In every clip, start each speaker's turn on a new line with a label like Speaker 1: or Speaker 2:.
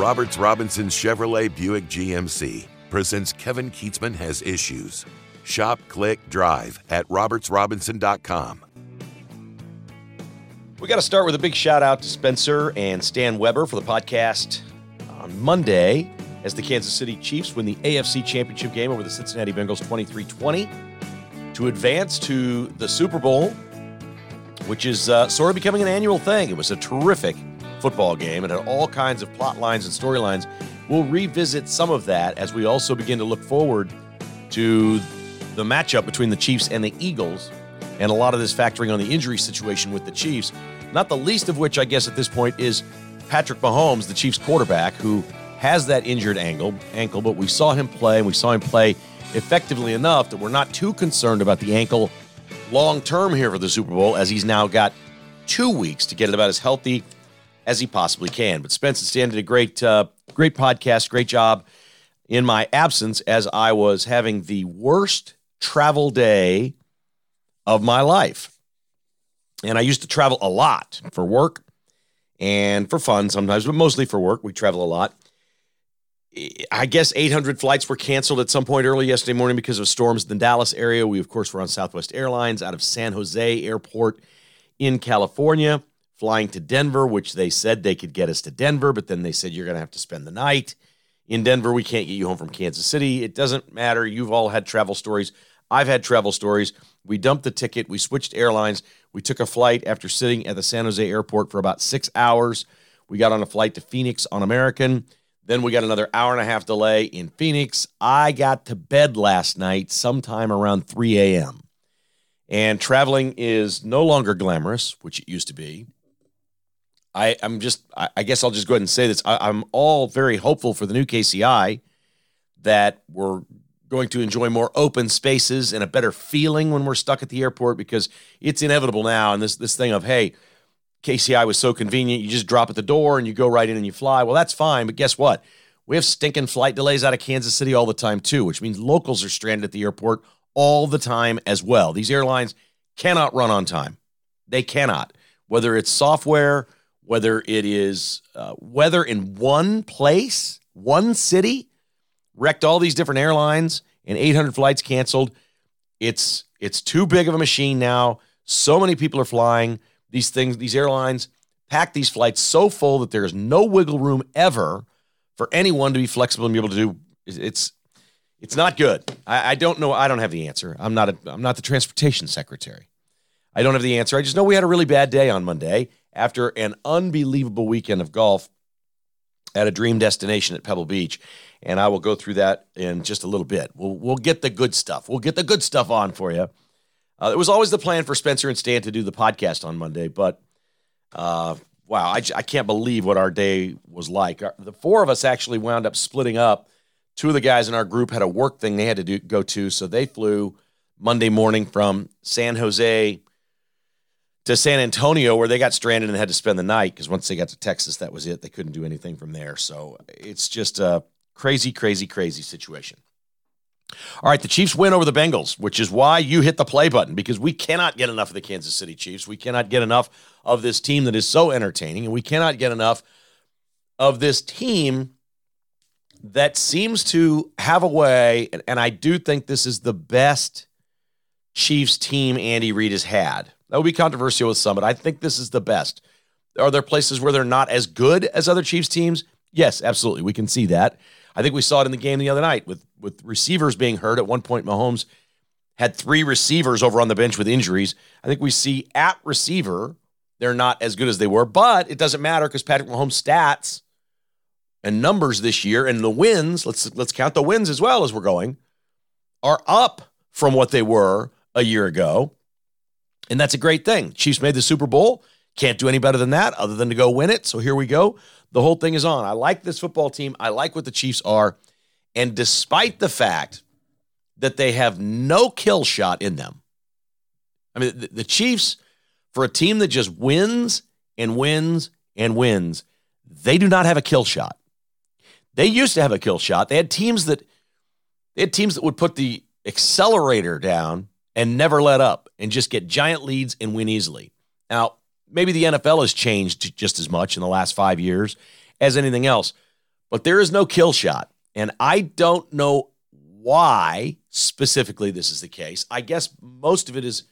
Speaker 1: Roberts Robinson Chevrolet Buick GMC presents Kevin Kietzman Has Issues. Shop, click, drive at robertsrobinson.com.
Speaker 2: We got to start with a big shout out to Spencer and Stan Weber for the podcast on Monday as the Kansas City Chiefs win the AFC Championship game over the Cincinnati Bengals 23 20 to advance to the Super Bowl, which is uh, sort of becoming an annual thing. It was a terrific football game. It had all kinds of plot lines and storylines. We'll revisit some of that as we also begin to look forward to the matchup between the Chiefs and the Eagles, and a lot of this factoring on the injury situation with the Chiefs. Not the least of which, I guess, at this point is Patrick Mahomes, the Chiefs quarterback, who has that injured ankle, ankle, but we saw him play, and we saw him play effectively enough that we're not too concerned about the ankle long term here for the Super Bowl, as he's now got two weeks to get it about as healthy as he possibly can. But Spence and Stan did a great, uh, great podcast, great job in my absence as I was having the worst travel day of my life. And I used to travel a lot for work and for fun sometimes, but mostly for work. We travel a lot. I guess 800 flights were canceled at some point early yesterday morning because of storms in the Dallas area. We, of course, were on Southwest Airlines out of San Jose Airport in California, flying to Denver, which they said they could get us to Denver, but then they said you're going to have to spend the night in Denver. We can't get you home from Kansas City. It doesn't matter. You've all had travel stories. I've had travel stories. We dumped the ticket. We switched airlines. We took a flight after sitting at the San Jose airport for about six hours. We got on a flight to Phoenix on American. Then we got another hour and a half delay in Phoenix. I got to bed last night sometime around 3 a.m. And traveling is no longer glamorous, which it used to be. I, I'm just, I, I guess I'll just go ahead and say this. I, I'm all very hopeful for the new KCI that we're going to enjoy more open spaces and a better feeling when we're stuck at the airport because it's inevitable now. And this this thing of hey, KCI was so convenient, you just drop at the door and you go right in and you fly. Well, that's fine, but guess what? We have stinking flight delays out of Kansas City all the time too, which means locals are stranded at the airport all the time as well. These airlines cannot run on time. They cannot. Whether it's software, whether it is uh, weather in one place, one city, wrecked all these different airlines and 800 flights canceled. It's it's too big of a machine now. So many people are flying these things. These airlines pack these flights so full that there's no wiggle room ever for anyone to be flexible and be able to do. It's it's not good. I, I don't know. I don't have the answer. I'm not a, I'm not the transportation secretary. I don't have the answer. I just know we had a really bad day on Monday after an unbelievable weekend of golf at a dream destination at Pebble Beach and I will go through that in just a little bit. We'll we'll get the good stuff. We'll get the good stuff on for you. Uh, it was always the plan for Spencer and Stan to do the podcast on Monday, but uh, wow, I, I can't believe what our day was like. Our, the four of us actually wound up splitting up. Two of the guys in our group had a work thing they had to do, go to, so they flew Monday morning from San Jose to San Antonio, where they got stranded and had to spend the night because once they got to Texas, that was it. They couldn't do anything from there. So it's just a Crazy, crazy, crazy situation. All right, the Chiefs win over the Bengals, which is why you hit the play button because we cannot get enough of the Kansas City Chiefs. We cannot get enough of this team that is so entertaining, and we cannot get enough of this team that seems to have a way. And, I do think this is the best Chiefs team Andy Reid has had. That would be controversial with some, but I think this is the best. Are there places where they're not as good as other Chiefs teams? Yes, absolutely. We can see that. I think we saw it in the game the other night with with receivers being hurt. At one point, Mahomes had three receivers over on the bench with injuries. I think we see at receiver they're not as good as they were, but it doesn't matter because Patrick Mahomes' stats and numbers this year and the wins. Let's let's count the wins as well as we're going are up from what they were a year ago, and that's a great thing. Chiefs made the Super Bowl. Can't do any better than that other than to go win it. So here we go. The whole thing is on. I like this football team. I like what the Chiefs are. And despite the fact that they have no kill shot in them, I mean, the, the Chiefs, for a team that just wins and wins and wins, they do not have a kill shot. They used to have a kill shot. They had teams that they had teams that would put the accelerator down and never let up and just get giant leads and win easily. Now, maybe the NFL has changed just as much in the last five years as anything else. but there is no kill shot. And I don't know why specifically this is the case. I guess most of it is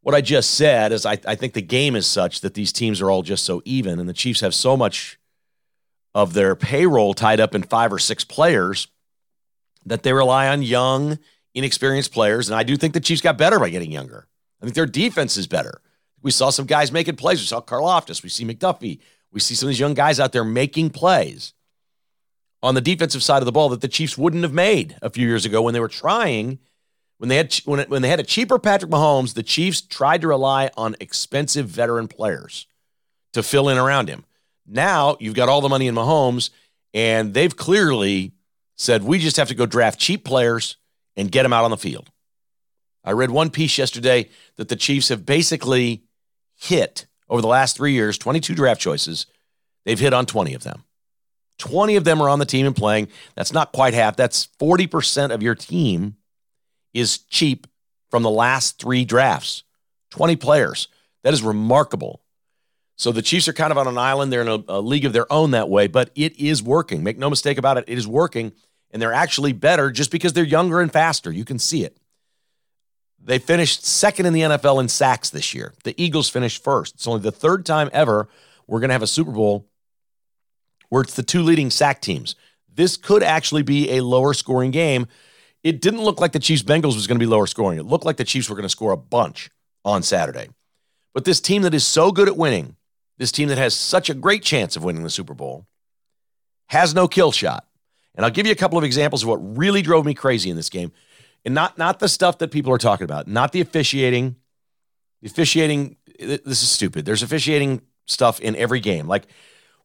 Speaker 2: what I just said is I, I think the game is such that these teams are all just so even, and the Chiefs have so much of their payroll tied up in five or six players that they rely on young, inexperienced players. And I do think the Chiefs got better by getting younger. I think their defense is better. We saw some guys making plays. We saw Karlaftis. We see McDuffie. We see some of these young guys out there making plays on the defensive side of the ball that the Chiefs wouldn't have made a few years ago when they were trying. When they had when, when they had a cheaper Patrick Mahomes, the Chiefs tried to rely on expensive veteran players to fill in around him. Now you've got all the money in Mahomes, and they've clearly said we just have to go draft cheap players and get them out on the field. I read one piece yesterday that the Chiefs have basically hit over the last three years 22 draft choices. They've hit on 20 of them. 20 of them are on the team and playing. That's not quite half. That's 40% of your team is cheap from the last three drafts. 20 players. That is remarkable. So the Chiefs are kind of on an island. They're in a, a, league of their own that way, but it is working. Make no mistake about it. It is working, and they're actually better just because they're younger and faster. You can see it. They finished second in the NFL in sacks this year. The Eagles finished first. It's only the third time ever we're going to have a Super Bowl where it's the two leading sack teams. This could actually be a lower scoring game. It didn't look like the Chiefs Bengals was going to be lower scoring. It looked like the Chiefs were going to score a bunch on Saturday. But this team that is so good at winning, this team that has such a great chance of winning the Super Bowl, has no kill shot. And I'll give you a couple of examples of what really drove me crazy in this game. And not not the stuff that people are talking about, not the officiating. The officiating this is stupid. There's officiating stuff in every game. Like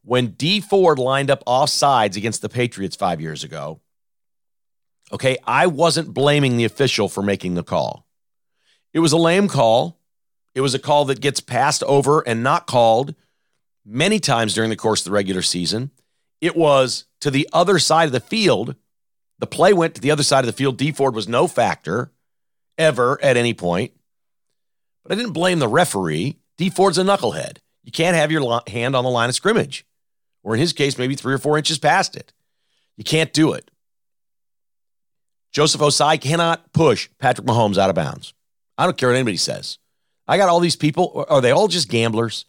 Speaker 2: when Dee Ford lined up off sides against the Patriots 5 years ago, okay, I wasn't blaming the official for making the call. It was a lame call. It was a call that gets passed over and not called many times during the course of the regular season. It was to the other side of the field. The play went to the other side of the field. Dee Ford was no factor ever at any point. But I didn't blame the referee. Dee Ford's a knucklehead. You can't have your hand on the line of scrimmage, or in his case, maybe three or four inches past it. You can't do it. Joseph Ossai cannot push Patrick Mahomes out of bounds. I don't care what anybody says. I got all these people. Are they all just gamblers?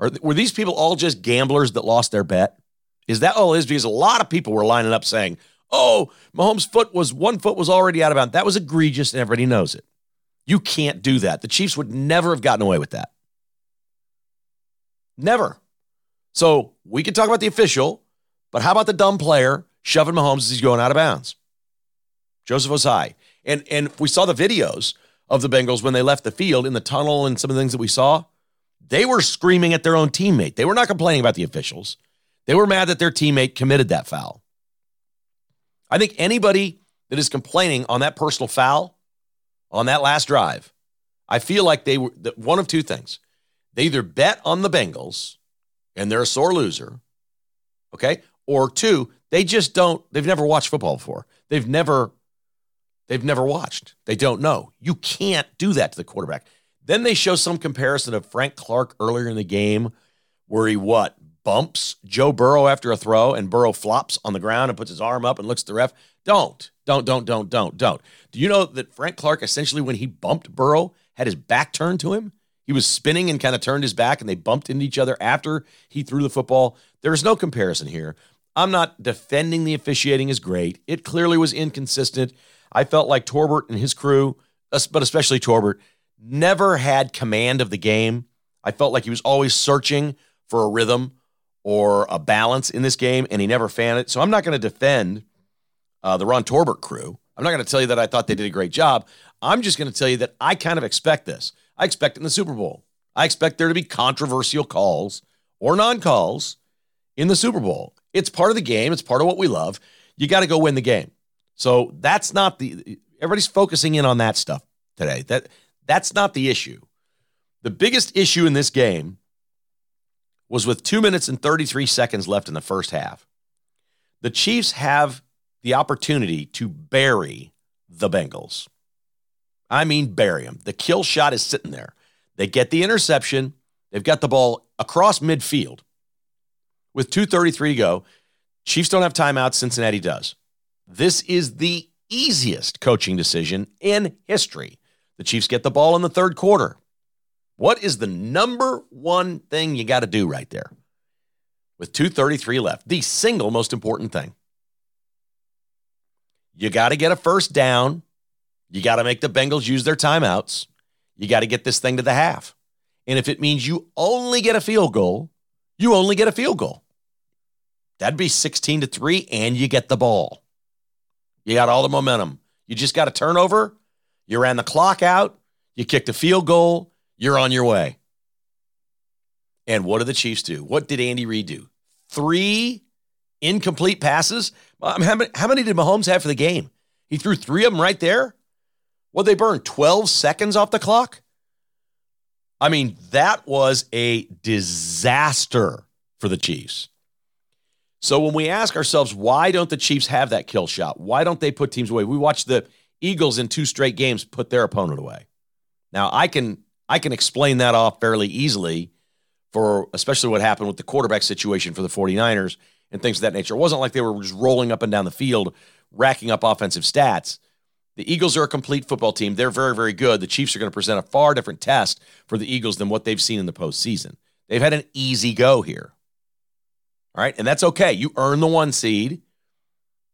Speaker 2: Were these people all just gamblers that lost their bet? Is that all it is? Because a lot of people were lining up saying, oh, Mahomes' foot was one foot was already out of bounds. That was egregious, and everybody knows it. You can't do that. The Chiefs would never have gotten away with that. Never. So we can talk about the official, but how about the dumb player shoving Mahomes as he's going out of bounds? Joseph Ossai. And and we saw the videos of the Bengals when they left the field in the tunnel and some of the things that we saw. They were screaming at their own teammate. They were not complaining about the officials. They were mad that their teammate committed that foul. I think anybody that is complaining on that personal foul on that last drive, I feel like they were one of two things. They either bet on the Bengals and they're a sore loser, okay? Or two, they just don't, they've never watched football before. They've never, they've never watched. They don't know. You can't do that to the quarterback. Then they show some comparison of Frank Clark earlier in the game where he what? Bumps Joe Burrow after a throw and Burrow flops on the ground and puts his arm up and looks at the ref. Don't, don't, don't, don't, don't, don't. Do you know that Frank Clark essentially, when he bumped Burrow, had his back turned to him? He was spinning and kind of turned his back, and they bumped into each other after he threw the football. There is no comparison here. I'm not defending the officiating as great. It clearly was inconsistent. I felt like Torbert and his crew, but especially Torbert, never had command of the game. I felt like he was always searching for a rhythm or a balance in this game, and he never found it. So I'm not going to defend uh, the Ron Torbert crew. I'm not going to tell you that I thought they did a great job. I'm just going to tell you that I kind of expect this. I expect in the Super Bowl. I expect there to be controversial calls or non calls in the Super Bowl. It's part of the game, it's part of what we love. You got to go win the game. So that's not the everybody's focusing in on that stuff today. That that's not the issue. The biggest issue in this game was with 2 minutes and 33 seconds left in the first half. The Chiefs have the opportunity to bury the Bengals. I mean, bury them. The kill shot is sitting there. They get the interception. They've got the ball across midfield with 2.33 to go. Chiefs don't have timeouts, Cincinnati does. This is the easiest coaching decision in history. The Chiefs get the ball in the third quarter. What is the number one thing you got to do right there? With 233 left, the single most important thing. You got to get a first down. You got to make the Bengals use their timeouts. You got to get this thing to the half. And if it means you only get a field goal, you only get a field goal. That'd be 16 to 3, and you get the ball. You got all the momentum. You just got a turnover. You ran the clock out. You kicked a field goal. You're on your way. And what did the Chiefs do? What did Andy Reid do? Three incomplete passes. Um, how many, how many did Mahomes have for the game? He threw three of them right there. What they burn 12 seconds off the clock? I mean, that was a disaster for the Chiefs. So when we ask ourselves, why don't the Chiefs have that kill shot? Why don't they put teams away? We watched the Eagles in two straight games put their opponent away. Now I can I can explain that off fairly easily for especially what happened with the quarterback situation for the 49ers and things of that nature. It wasn't like they were just rolling up and down the field, racking up offensive stats. The Eagles are a complete football team. They're very, very good. The Chiefs are going to present a far different test for the Eagles than what they've seen in the postseason. They've had an easy go here. All right. And that's okay. You earn the one seed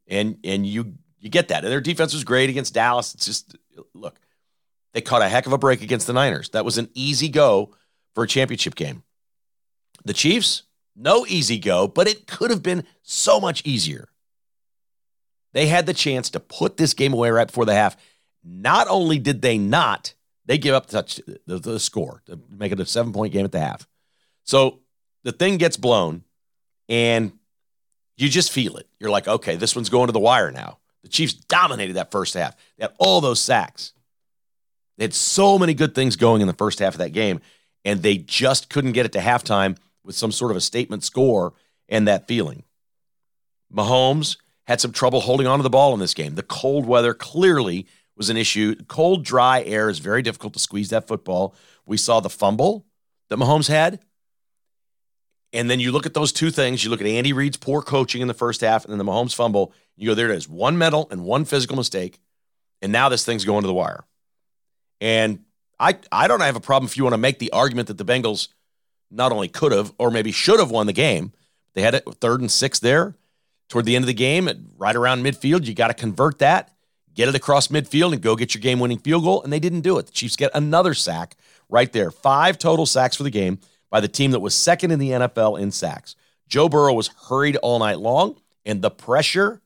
Speaker 2: and and you you get that. And their defense was great against Dallas. It's just look, they caught a heck of a break against the Niners. That was an easy go for a championship game. The Chiefs, no easy go, but it could have been so much easier. They had the chance to put this game away right before the half. Not only did they not, they give up the, the, the score to make it a seven point game at the half. So the thing gets blown, and you just feel it. You're like, okay, this one's going to the wire now. The Chiefs dominated that first half. They had all those sacks. They had so many good things going in the first half of that game, and they just couldn't get it to halftime with some sort of a statement score and that feeling. Mahomes had some trouble holding on to the ball in this game. The cold weather clearly was an issue. Cold, dry air is very difficult to squeeze that football. We saw the fumble that Mahomes had. And then you look at those two things. You look at Andy Reid's poor coaching in the first half and then the Mahomes fumble. You go, there it is. One mental and one physical mistake. And now this thing's going to the wire. And I, I don't have a problem if you want to make the argument that the Bengals not only could have or maybe should have won the game. They had it third and six there toward the end of the game, right around midfield. You got to convert that, get it across midfield, and go get your game winning field goal. And they didn't do it. The Chiefs get another sack right there. Five total sacks for the game by the team that was second in the NFL in sacks. Joe Burrow was hurried all night long, and the pressure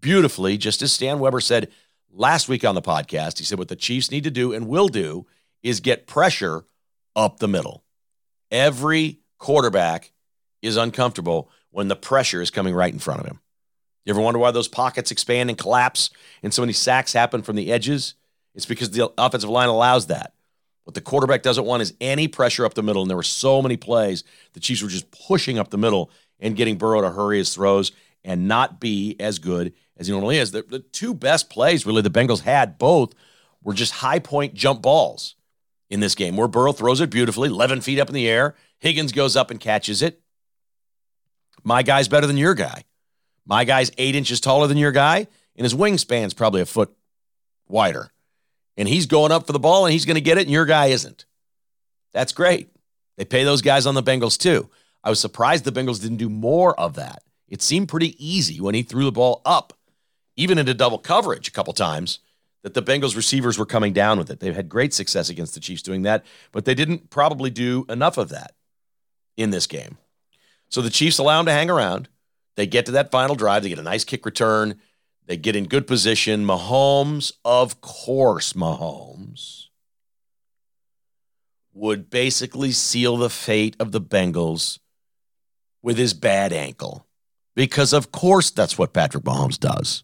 Speaker 2: beautifully, just as Stan Weber said last week on the podcast, he said what the Chiefs need to do and will do is get pressure up the middle. Every quarterback is uncomfortable when the pressure is coming right in front of him. You ever wonder why those pockets expand and collapse and so many sacks happen from the edges? It's because the offensive line allows that. What the quarterback doesn't want is any pressure up the middle. And there were so many plays the Chiefs were just pushing up the middle and getting Burrow to hurry his throws and not be as good as he normally is. The, the two best plays, really, the Bengals had both were just high point jump balls in this game where Burrow throws it beautifully, 11 feet up in the air. Higgins goes up and catches it. My guy's better than your guy. My guy's eight inches taller than your guy, and his wingspan's probably a foot wider. And he's going up for the ball and he's going to get it, and your guy isn't. That's great. They pay those guys on the Bengals too. I was surprised the Bengals didn't do more of that. It seemed pretty easy when he threw the ball up, even into double coverage a couple times, that the Bengals receivers were coming down with it. They've had great success against the Chiefs doing that, but they didn't probably do enough of that in this game. So the Chiefs allow him to hang around. They get to that final drive. They get a nice kick return. They get in good position. Mahomes, of course, Mahomes would basically seal the fate of the Bengals with his bad ankle. Because, of course, that's what Patrick Mahomes does.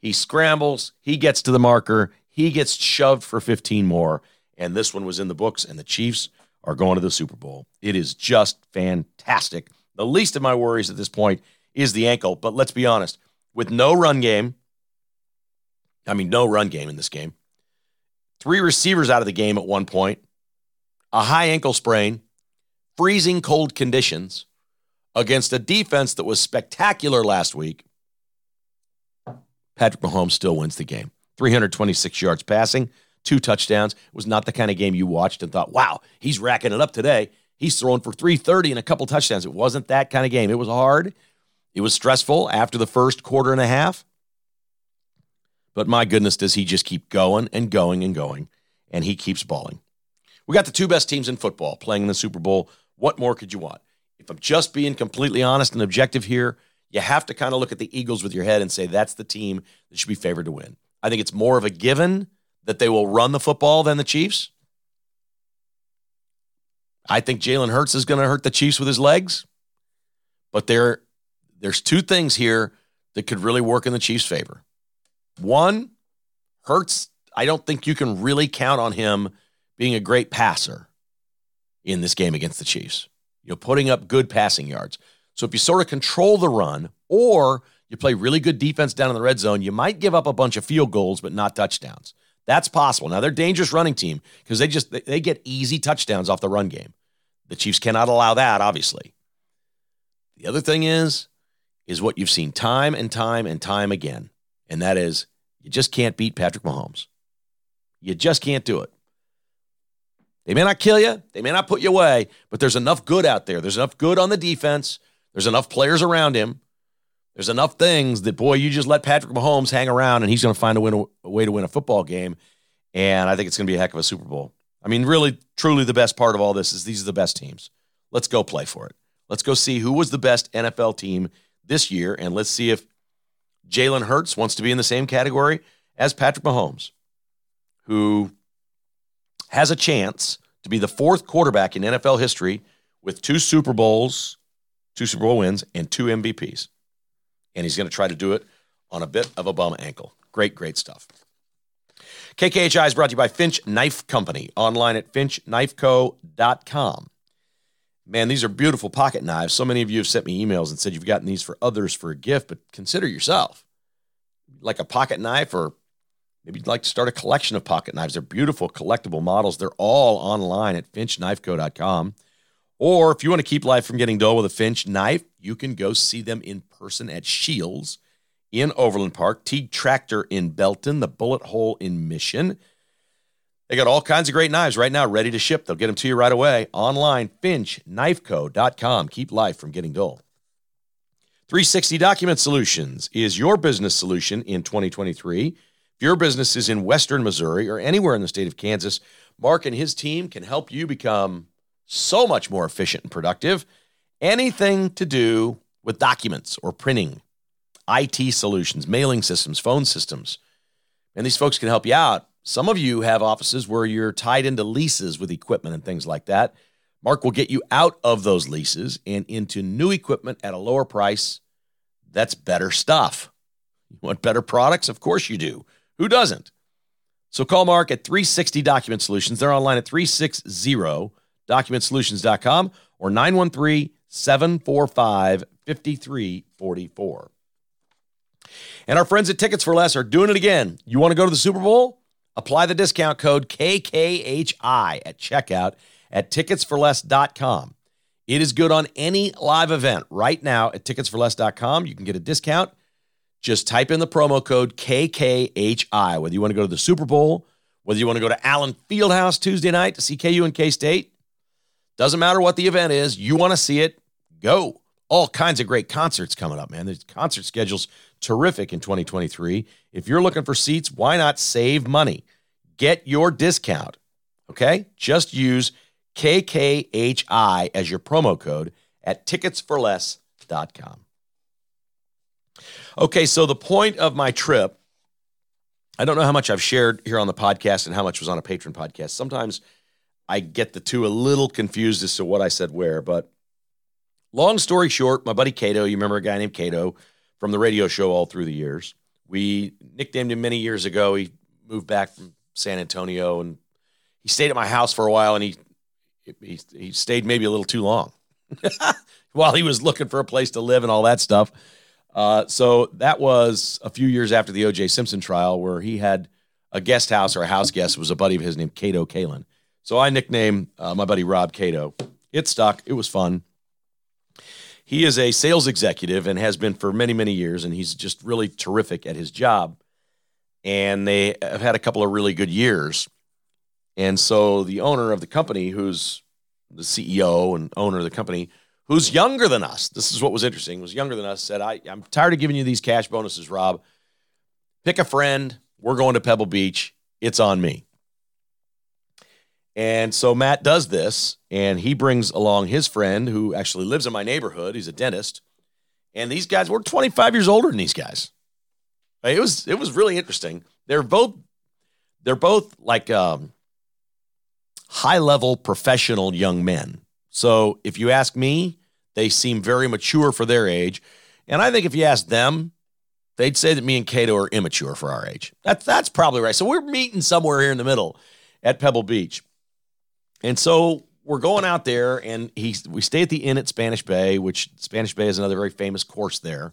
Speaker 2: He scrambles, he gets to the marker, he gets shoved for 15 more. And this one was in the books, and the Chiefs are going to the Super Bowl. It is just fantastic. The least of my worries at this point is the ankle, but let's be honest, with no run game, I mean, no run game in this game, three receivers out of the game at one point, a high ankle sprain, freezing cold conditions, against a defense that was spectacular last week, Patrick Mahomes still wins the game. 326 yards passing, two touchdowns. It was not the kind of game you watched and thought, wow, he's racking it up today. He's throwing for 330 and a couple touchdowns. It wasn't that kind of game. It was hard. It was stressful after the first quarter and a half. But my goodness, does he just keep going and going and going, and he keeps balling. We got the two best teams in football playing in the Super Bowl. What more could you want? If I'm just being completely honest and objective here, you have to kind of look at the Eagles with your head and say that's the team that should be favored to win. I think it's more of a given that they will run the football than the Chiefs. I think Jalen Hurts is going to hurt the Chiefs with his legs. But there, there's two things here that could really work in the Chiefs' favor. One, Hurts, I don't think you can really count on him being a great passer in this game against the Chiefs. You know, putting up good passing yards. So if you sort of control the run or you play really good defense down in the red zone, you might give up a bunch of field goals but not touchdowns. That's possible. Now they're a dangerous running team because they just they get easy touchdowns off the run game. The Chiefs cannot allow that, obviously. The other thing is is what you've seen time and time and time again, and that is you just can't beat Patrick Mahomes. You just can't do it. They may not kill you, they may not put you away, but there's enough good out there. There's enough good on the defense. There's enough players around him. There's enough things that, boy, you just let Patrick Mahomes hang around and he's going to find a, win, a way to win a football game. And I think it's going to be a heck of a Super Bowl. I mean, really, truly, the best part of all this is these are the best teams. Let's go play for it. Let's go see who was the best NFL team this year, and let's see if Jalen Hurts wants to be in the same category as Patrick Mahomes, who has a chance to be the fourth quarterback in NFL history with two Super Bowls, two Super Bowl wins, and two MVPs. And he's going to try to do it on a bit of a bum ankle. Great, great stuff. KKHI is brought to you by Finch Knife Company, online at finchknifeco.com. Man, these are beautiful pocket knives. So many of you have sent me emails and said you've gotten these for others for a gift, but consider yourself like a pocket knife, or maybe you'd like to start a collection of pocket knives. They're beautiful, collectible models. They're all online at finchknifeco.com. Or if you want to keep life from getting dull with a Finch knife, you can go see them in person at Shields in Overland Park, Teague Tractor in Belton, the Bullet Hole in Mission. They got all kinds of great knives right now ready to ship. They'll get them to you right away. Online, finchknifeco.com. Keep life from getting dull. 360 Document Solutions is your business solution in 2023. If your business is in Western Missouri or anywhere in the state of Kansas, Mark and his team can help you become so much more efficient and productive. Anything to do with documents or printing, IT solutions, mailing systems, phone systems. And these folks can help you out. Some of you have offices where you're tied into leases with equipment and things like that. Mark will get you out of those leases and into new equipment at a lower price. That's better stuff. You want better products? Of course you do. Who doesn't? So call Mark at 360 Document Solutions. They're online at 360documentsolutions.com or 913 745 5344. And our friends at Tickets for Less are doing it again. You want to go to the Super Bowl? Apply the discount code KKHI at checkout at ticketsforless.com. It is good on any live event right now at ticketsforless.com. You can get a discount. Just type in the promo code KKHI, whether you want to go to the Super Bowl, whether you want to go to Allen Fieldhouse Tuesday night to see KU and K State. Doesn't matter what the event is, you want to see it, go. All kinds of great concerts coming up, man. The concert schedule's terrific in 2023. If you're looking for seats, why not save money? Get your discount. Okay? Just use KKHI as your promo code at ticketsforless.com. Okay, so the point of my trip, I don't know how much I've shared here on the podcast and how much was on a patron podcast. Sometimes I get the two a little confused as to what I said where, but long story short, my buddy Cato, you remember a guy named Cato from the radio show all through the years. We nicknamed him many years ago. He moved back from San Antonio and he stayed at my house for a while and he he, he stayed maybe a little too long while he was looking for a place to live and all that stuff. Uh, so that was a few years after the O.J. Simpson trial, where he had a guest house or a house guest was a buddy of his named Kato Kaelin. So I nicknamed uh, my buddy Rob Cato. It stuck. It was fun. He is a sales executive and has been for many, many years, and he's just really terrific at his job. And they have had a couple of really good years. And so the owner of the company, who's the CEO and owner of the company, who's younger than us, this is what was interesting, was younger than us, said, I, I'm tired of giving you these cash bonuses, Rob. Pick a friend. We're going to Pebble Beach. It's on me. And so Matt does this, and he brings along his friend who actually lives in my neighborhood. He's a dentist. And these guys, we're 25 years older than these guys. It was it was really interesting. They're both they're both like um, high level professional young men. So if you ask me, they seem very mature for their age. And I think if you ask them, they'd say that me and Cato are immature for our age. That's that's probably right. So we're meeting somewhere here in the middle at Pebble Beach. And so we're going out there, and he we stay at the inn at Spanish Bay, which Spanish Bay is another very famous course there.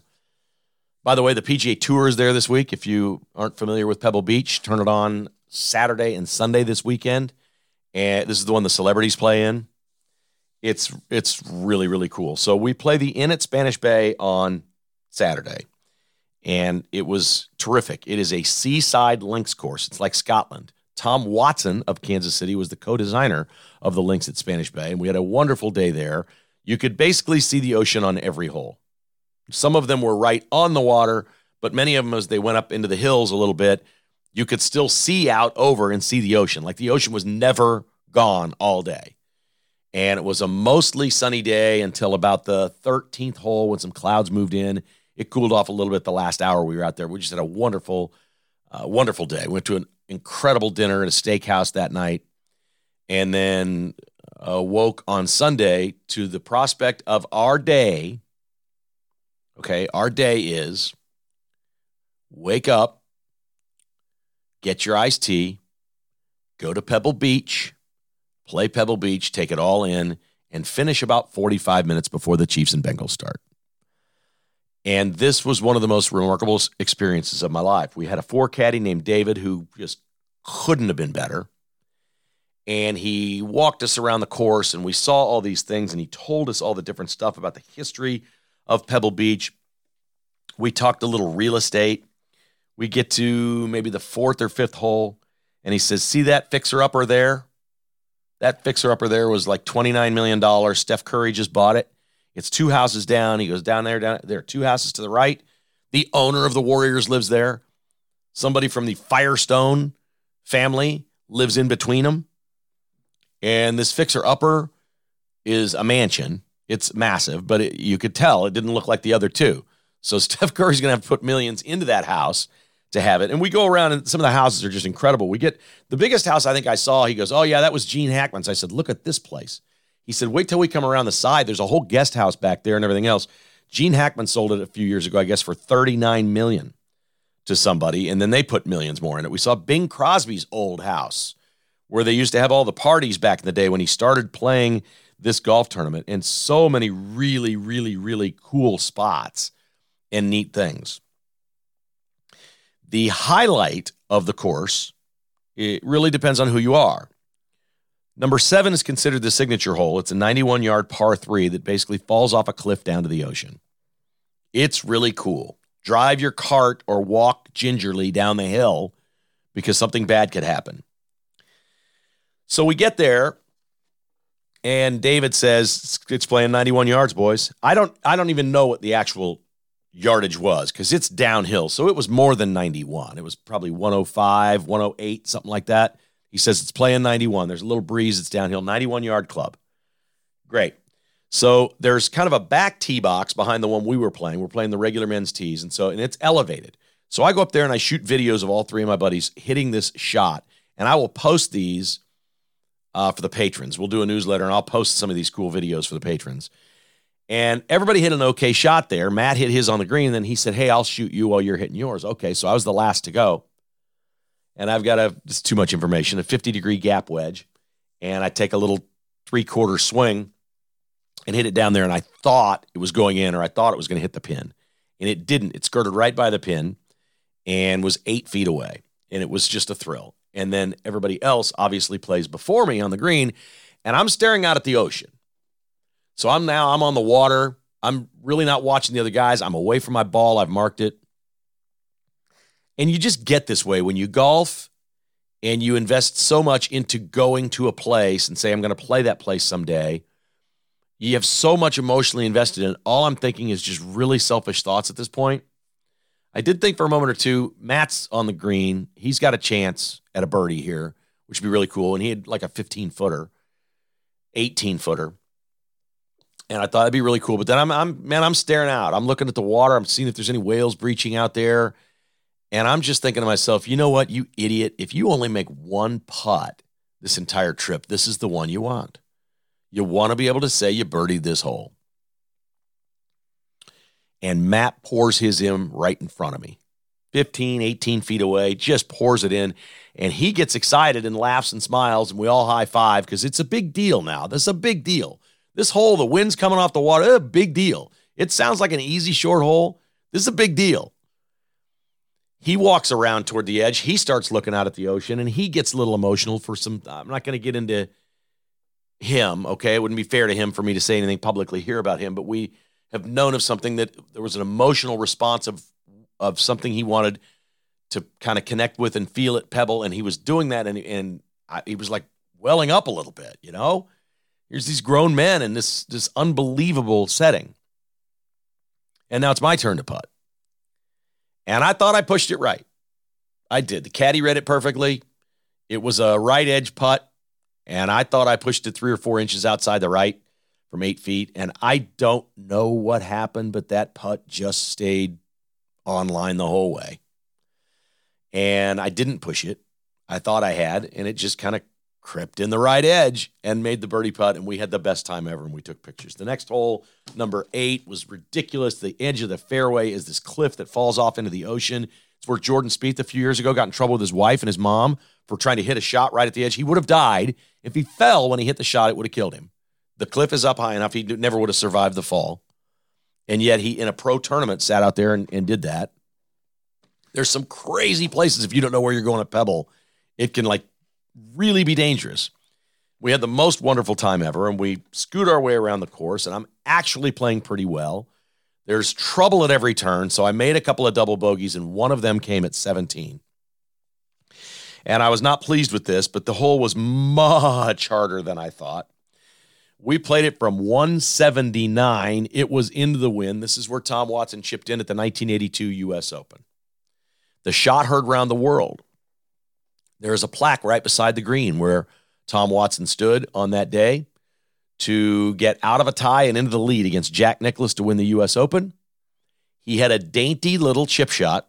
Speaker 2: By the way, the PGA Tour is there this week. If you aren't familiar with Pebble Beach, turn it on Saturday and Sunday this weekend. And this is the one the celebrities play in. It's it's really really cool. So we play the inn at Spanish Bay on Saturday, and it was terrific. It is a seaside links course. It's like Scotland. Tom Watson of Kansas City was the co designer of the links at Spanish Bay, and we had a wonderful day there. You could basically see the ocean on every hole. Some of them were right on the water, but many of them, as they went up into the hills a little bit, you could still see out over and see the ocean. Like the ocean was never gone all day. And it was a mostly sunny day until about the 13th hole when some clouds moved in. It cooled off a little bit the last hour we were out there. We just had a wonderful, uh, wonderful day. We went to an incredible dinner at a steakhouse that night, and then uh, woke on Sunday to the prospect of our day. Okay, our day is wake up, get your iced tea, go to Pebble Beach, play Pebble Beach, take it all in, and finish about 45 minutes before the Chiefs and Bengals start. And this was one of the most remarkable experiences of my life. We had a forecaddie named David who just couldn't have been better. And he walked us around the course and we saw all these things and he told us all the different stuff about the history of Pebble Beach. We talked a little real estate. We get to maybe the fourth or fifth hole and he says, See that fixer upper there? That fixer upper there was like $29 million. Steph Curry just bought it. It's two houses down. He goes down there, down there, two houses to the right. The owner of the Warriors lives there. Somebody from the Firestone family lives in between them. And this fixer upper is a mansion. It's massive, but it, you could tell it didn't look like the other two. So Steph Curry's going to have to put millions into that house to have it. And we go around, and some of the houses are just incredible. We get the biggest house I think I saw. He goes, "Oh yeah, that was Gene Hackman's." I said, "Look at this place." He said, wait till we come around the side. There's a whole guest house back there and everything else. Gene Hackman sold it a few years ago, I guess, for 39 million to somebody, and then they put millions more in it. We saw Bing Crosby's old house where they used to have all the parties back in the day when he started playing this golf tournament, and so many really, really, really cool spots and neat things. The highlight of the course, it really depends on who you are. Number seven is considered the signature hole. It's a 91 yard par three that basically falls off a cliff down to the ocean. It's really cool. Drive your cart or walk gingerly down the hill because something bad could happen. So we get there and David says it's playing 91 yards, boys. I don't I don't even know what the actual yardage was because it's downhill. So it was more than 91. It was probably 105, 108, something like that. He says it's playing 91. There's a little breeze. It's downhill. 91 yard club. Great. So there's kind of a back tee box behind the one we were playing. We're playing the regular men's tees, and so and it's elevated. So I go up there and I shoot videos of all three of my buddies hitting this shot, and I will post these uh, for the patrons. We'll do a newsletter, and I'll post some of these cool videos for the patrons. And everybody hit an okay shot there. Matt hit his on the green, and then he said, "Hey, I'll shoot you while you're hitting yours." Okay, so I was the last to go and I've got a it's too much information, a 50 degree gap wedge, and I take a little three quarter swing and hit it down there, and I thought it was going in, or I thought it was going to hit the pin, and it didn't. It skirted right by the pin and was eight feet away, and it was just a thrill. And then everybody else obviously plays before me on the green, and I'm staring out at the ocean. So I'm now I'm on the water, I'm really not watching the other guys. I'm away from my ball. I've marked it. And you just get this way when you golf and you invest so much into going to a place and say, I'm going to play that place someday. You have so much emotionally invested in it. All I'm thinking is just really selfish thoughts at this point. I did think for a moment or two, Matt's on the green. He's got a chance at a birdie here, which would be really cool. And he had like a 15 footer, 18 footer. And I thought it'd be really cool. But then I'm, I'm, man, I'm staring out. I'm looking at the water. I'm seeing if there's any whales breaching out there. And I'm just thinking to myself, you know what, you idiot. If you only make one putt this entire trip, this is the one you want. You want to be able to say you birdied this hole and Matt pours his in right in front of me. 15, 18 feet away, just pours it in. And he gets excited and laughs and smiles, and we all high five because it's a big deal now. This is a big deal. This hole, the wind's coming off the water, a big deal. It sounds like an easy short hole. This is a big deal. He walks around toward the edge. He starts looking out at the ocean and he gets a little emotional for some. I'm not going to get into him, okay? It wouldn't be fair to him for me to say anything publicly here about him, but we have known of something that there was an emotional response of of something he wanted to kind of connect with and feel at Pebble, and he was doing that, and and I, he was like welling up a little bit, you know. Here's these grown men in this this unbelievable setting, and now it's my turn to putt, and I thought I pushed it right. I did. The caddy read it perfectly. It was a right edge putt, and I thought I pushed it three or four inches outside the right from eight feet. And I don't know what happened, but that putt just stayed online the whole way. And I didn't push it. I thought I had, and it just kind of crept in the right edge and made the birdie putt. And we had the best time ever. And we took pictures. The next hole, number eight, was ridiculous. The edge of the fairway is this cliff that falls off into the ocean. It's where Jordan Spieth a few years ago got in trouble with his wife and his mom for trying to hit a shot right at the edge. He would have died if he fell when he hit the shot. It would have killed him. The cliff is up high enough. He never would have survived the fall. And yet he, in a pro tournament, sat out there and, and did that. There's some crazy places if you don't know where you're going at Pebble, it can like really be dangerous. We had the most wonderful time ever, and we scoot our way around the course, and I'm actually playing pretty well. There's trouble at every turn, so I made a couple of double bogeys, and one of them came at 17. And I was not pleased with this, but the hole was much harder than I thought. We played it from 179. It was into the wind. This is where Tom Watson chipped in at the 1982 U.S. Open. The shot heard round the world. There is a plaque right beside the green where Tom Watson stood on that day to get out of a tie and into the lead against Jack Nicklaus to win the U.S. Open. He had a dainty little chip shot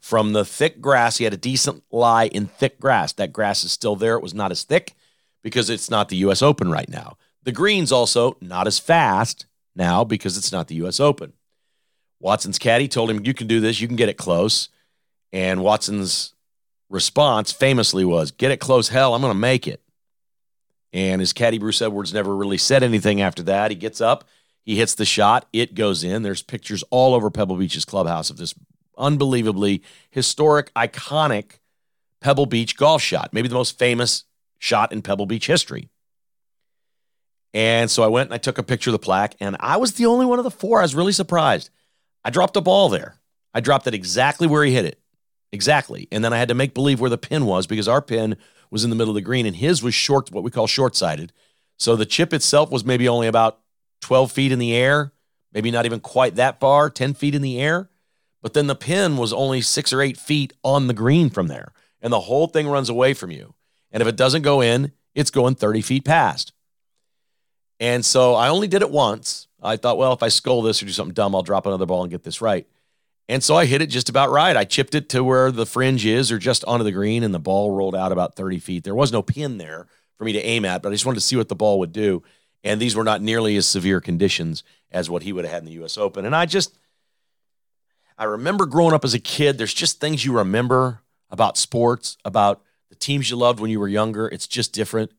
Speaker 2: from the thick grass. He had a decent lie in thick grass. That grass is still there. It was not as thick because it's not the U.S. Open right now. The greens also not as fast now because it's not the US Open. Watson's caddy told him, You can do this, you can get it close. And Watson's response famously was, Get it close, hell, I'm going to make it. And his caddy, Bruce Edwards, never really said anything after that. He gets up, he hits the shot, it goes in. There's pictures all over Pebble Beach's clubhouse of this unbelievably historic, iconic Pebble Beach golf shot, maybe the most famous shot in Pebble Beach history. And so I went and I took a picture of the plaque, and I was the only one of the four. I was really surprised. I dropped a ball there. I dropped it exactly where he hit it. Exactly. And then I had to make believe where the pin was because our pin was in the middle of the green and his was short, what we call short sided. So the chip itself was maybe only about 12 feet in the air, maybe not even quite that far, 10 feet in the air. But then the pin was only six or eight feet on the green from there. And the whole thing runs away from you. And if it doesn't go in, it's going 30 feet past. And so I only did it once. I thought, well, if I skull this or do something dumb, I'll drop another ball and get this right. And so I hit it just about right. I chipped it to where the fringe is or just onto the green, and the ball rolled out about 30 feet. There was no pin there for me to aim at, but I just wanted to see what the ball would do. And these were not nearly as severe conditions as what he would have had in the US Open. And I just, I remember growing up as a kid, there's just things you remember about sports, about the teams you loved when you were younger. It's just different.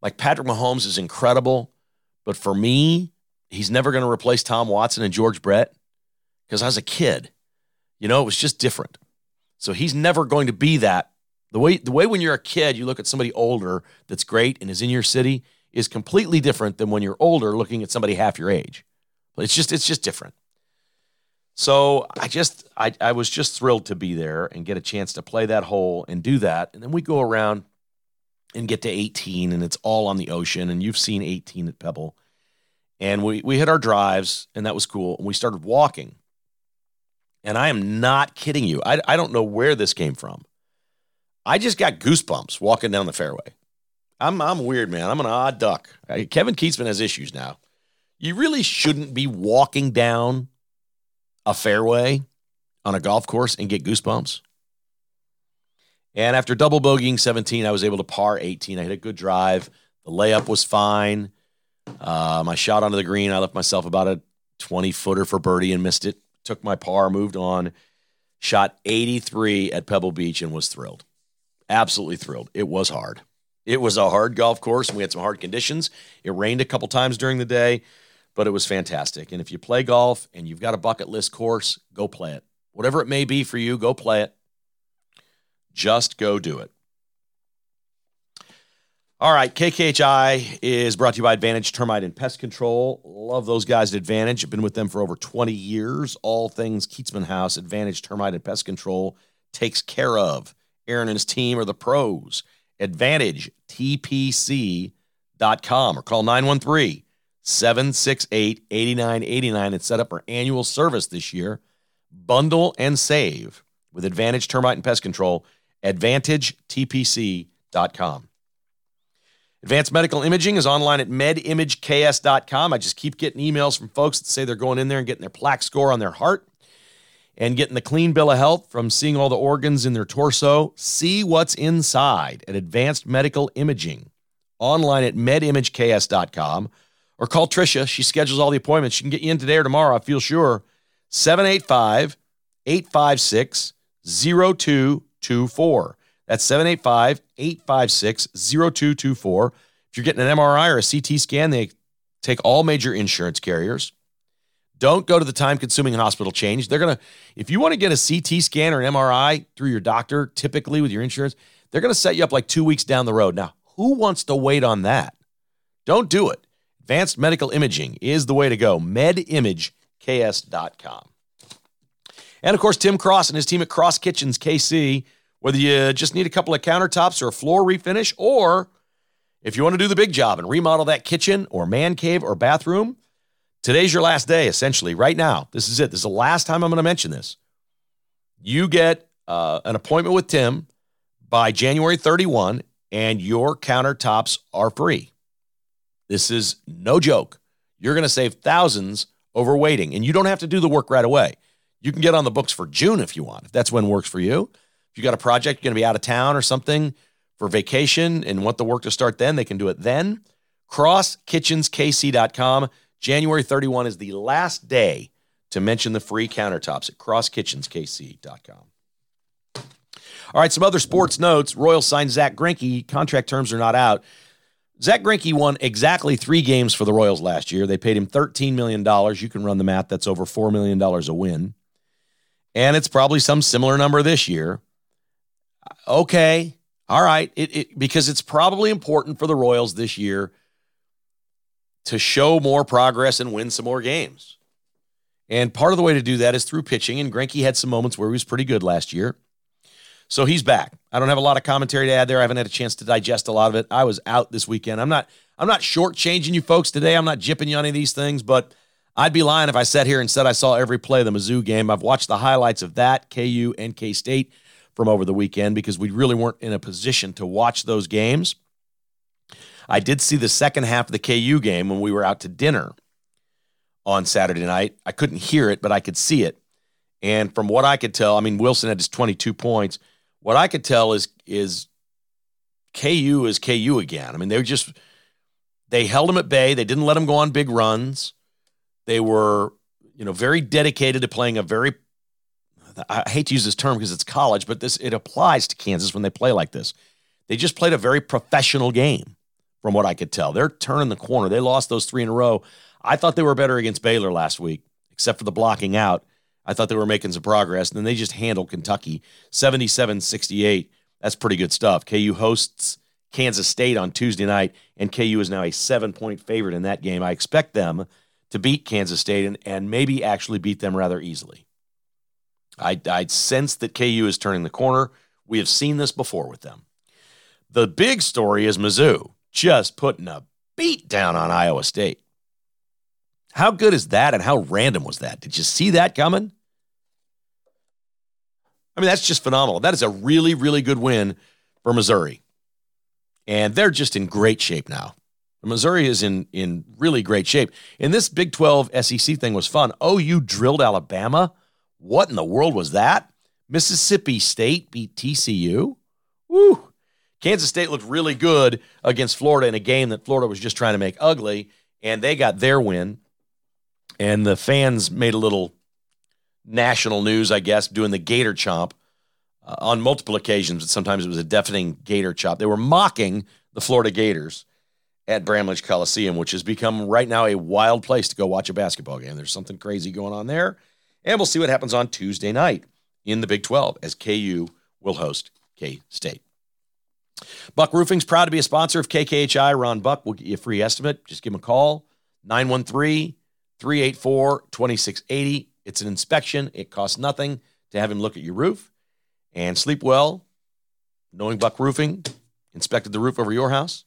Speaker 2: Like Patrick Mahomes is incredible, but for me, he's never going to replace Tom Watson and George Brett because I was a kid. You know, it was just different. So he's never going to be that. The way the way when you're a kid, you look at somebody older that's great and is in your city is completely different than when you're older looking at somebody half your age. It's just it's just different. So I just I, I was just thrilled to be there and get a chance to play that hole and do that. And then we go around and get to 18 and it's all on the ocean. And you've seen 18 at Pebble. And we we hit our drives and that was cool. And we started walking. And I am not kidding you. I, I don't know where this came from. I just got goosebumps walking down the fairway. I'm I'm weird, man. I'm an odd duck. Kevin Kietzman has issues now. You really shouldn't be walking down a fairway on a golf course and get goosebumps. And after double bogeying 17, I was able to par 18. I hit a good drive. The layup was fine. Uh, my shot onto the green, I left myself about a 20 footer for birdie and missed it. Took my par, moved on, shot 83 at Pebble Beach and was thrilled. Absolutely thrilled. It was hard. It was a hard golf course and we had some hard conditions. It rained a couple times during the day but it was fantastic. And if you play golf and you've got a bucket list course, go play it. Whatever it may be for you, go play it. Just go do it. All right, KKHI is brought to you by Advantage Termite and Pest Control. Love those guys at Advantage. I've been with them for over 20 years. All things Kietzman House, Advantage Termite and Pest Control takes care of. Aaron and his team are the pros. AdvantageTPC.com or call 913 768 8989 and set up our annual service this year. Bundle and save with Advantage Termite and Pest Control. AdvantageTPC.com. Advanced Medical Imaging is online at medimageks.com. I just keep getting emails from folks that say they're going in there and getting their plaque score on their heart and getting the clean bill of health from seeing all the organs in their torso. See what's inside at Advanced Medical Imaging online at medimageks.com or call Trisha. She schedules all the appointments. She can get you in today or tomorrow, I feel sure. 785 856 0224. That's 785 856 0224. If you're getting an MRI or a CT scan, they take all major insurance carriers. Don't go to the time consuming hospital change. They're going to, if you want to get a CT scan or an MRI through your doctor, typically with your insurance, they're going to set you up like two weeks down the road. Now, who wants to wait on that? Don't do it. Advanced medical imaging is the way to go. MedImageKS.com. And of course, Tim Cross and his team at Cross Kitchens KC. Whether you just need a couple of countertops or a floor refinish, or if you want to do the big job and remodel that kitchen or man cave or bathroom, today's your last day, essentially. Right now, this is it. This is the last time I'm going to mention this. You get uh, an appointment with Tim by January 31, and your countertops are free. This is no joke. You're going to save thousands over waiting, and you don't have to do the work right away. You can get on the books for June if you want, if that's when works for you. If you got a project, you're going to be out of town or something for vacation and want the work to start then, they can do it then. CrossKitchensKC.com. January 31 is the last day to mention the free countertops at CrossKitchensKC.com. All right, some other sports notes. Royals signed Zack Greinke. Contract terms are not out. Zack Greinke won exactly three games for the Royals last year. They paid him $13 million. You can run the math. That's over $4 million a win. And it's probably some similar number this year. Okay. All right. It, it, because it's probably important for the Royals this year to show more progress and win some more games. And part of the way to do that is through pitching. And Greinke had some moments where he was pretty good last year. So he's back. I don't have a lot of commentary to add there. I haven't had a chance to digest a lot of it. I was out this weekend. I'm not I'm not shortchanging you folks today. I'm not jipping you on any of these things, but I'd be lying if I sat here and said I saw every play of the Mizzou game. I've watched the highlights of that, KU and K State from over the weekend because we really weren't in a position to watch those games. I did see the second half of the KU game when we were out to dinner on Saturday night. I couldn't hear it, but I could see it. And from what I could tell, I mean, Wilson had his 22 points. What I could tell is is KU is KU again. I mean, they just they held him at bay. They didn't let him go on big runs. They were, you know, very dedicated to playing a very I hate to use this term because it's college, but this it applies to Kansas when they play like this. They just played a very professional game, from what I could tell. They're turning the corner. They lost those three in a row. I thought they were better against Baylor last week, except for the blocking out. I thought they were making some progress. And then they just handled Kentucky 77 68. That's pretty good stuff. KU hosts Kansas State on Tuesday night, and KU is now a seven point favorite in that game. I expect them to beat Kansas State and, and maybe actually beat them rather easily. I, I sense that KU is turning the corner. We have seen this before with them. The big story is Mizzou just putting a beat down on Iowa State. How good is that and how random was that? Did you see that coming? I mean, that's just phenomenal. That is a really, really good win for Missouri. And they're just in great shape now. Missouri is in, in really great shape. And this Big 12 SEC thing was fun. OU drilled Alabama. What in the world was that? Mississippi State beat TCU. Woo. Kansas State looked really good against Florida in a game that Florida was just trying to make ugly, and they got their win. And the fans made a little national news, I guess, doing the Gator chomp uh, on multiple occasions, but sometimes it was a deafening Gator chop. They were mocking the Florida Gators at Bramlage Coliseum, which has become right now a wild place to go watch a basketball game. There's something crazy going on there. And we'll see what happens on Tuesday night in the Big 12 as KU will host K State. Buck Roofing's proud to be a sponsor of KKHI. Ron Buck will get you a free estimate. Just give him a call 913 384 2680. It's an inspection, it costs nothing to have him look at your roof and sleep well. Knowing Buck Roofing inspected the roof over your house.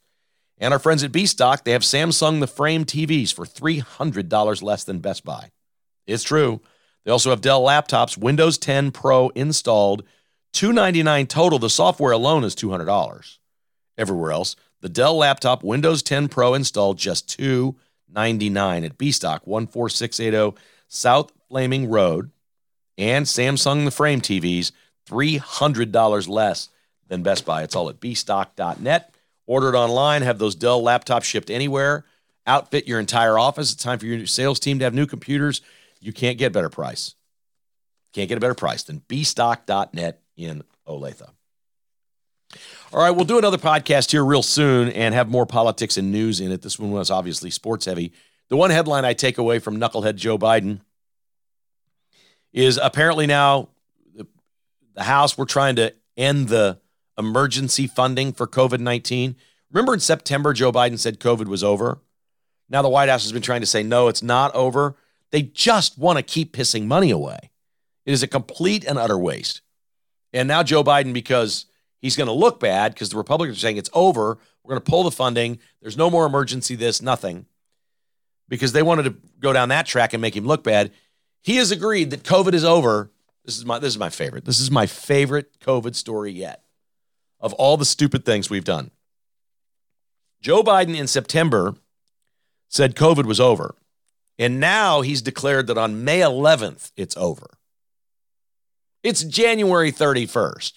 Speaker 2: And our friends at B Stock, they have Samsung the Frame TVs for $300 less than Best Buy. It's true. They also have Dell laptops, Windows 10 Pro installed, 299 total. The software alone is $200. Everywhere else, the Dell laptop, Windows 10 Pro installed, just 299 at B Stock, 14680 South Flaming Road, and Samsung the Frame TVs, $300 less than Best Buy. It's all at bstock.net. Order it online, have those Dell laptops shipped anywhere, outfit your entire office. It's time for your sales team to have new computers. You can't get a better price. Can't get a better price than bstock.net in Olathe. All right, we'll do another podcast here real soon and have more politics and news in it. This one was obviously sports heavy. The one headline I take away from knucklehead Joe Biden is apparently now the House, we're trying to end the emergency funding for COVID 19. Remember in September, Joe Biden said COVID was over? Now the White House has been trying to say, no, it's not over. They just want to keep pissing money away. It is a complete and utter waste. And now Joe Biden, because he's going to look bad, because the Republicans are saying it's over, we're going to pull the funding. There's no more emergency, this, nothing. Because they wanted to go down that track and make him look bad. He has agreed that COVID is over this is my this is my favorite. This is my favorite COVID story yet. Of all the stupid things we've done. Joe Biden in September said COVID was over. And now he's declared that on May 11th it's over. It's January 31st.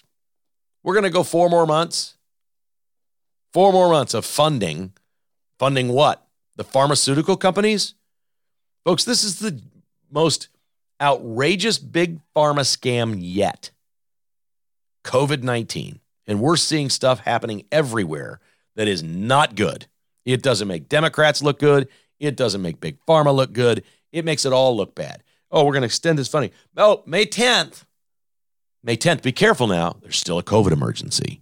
Speaker 2: We're going to go 4 more months. 4 more months of funding. Funding what? The pharmaceutical companies? Folks, this is the most outrageous big pharma scam yet COVID 19. And we're seeing stuff happening everywhere that is not good. It doesn't make Democrats look good. It doesn't make big pharma look good. It makes it all look bad. Oh, we're going to extend this funding. Oh, May 10th. May 10th. Be careful now. There's still a COVID emergency.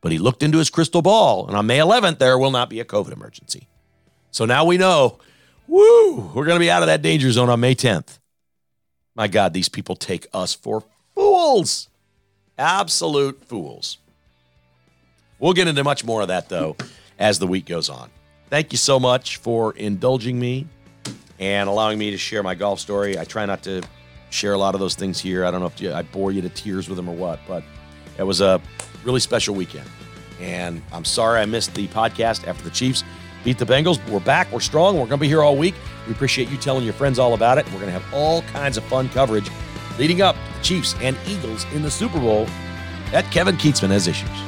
Speaker 2: But he looked into his crystal ball, and on May 11th, there will not be a COVID emergency. So now we know, woo, we're going to be out of that danger zone on May 10th. My God, these people take us for fools. Absolute fools. We'll get into much more of that, though, as the week goes on. Thank you so much for indulging me and allowing me to share my golf story. I try not to share a lot of those things here. I don't know if I bore you to tears with them or what, but it was a really special weekend. And I'm sorry I missed the podcast after the Chiefs beat the Bengals. We're back. We're strong. We're going to be here all week. We appreciate you telling your friends all about it. We're going to have all kinds of fun coverage leading up to the Chiefs and Eagles in the Super Bowl. That Kevin Kietzman has issues.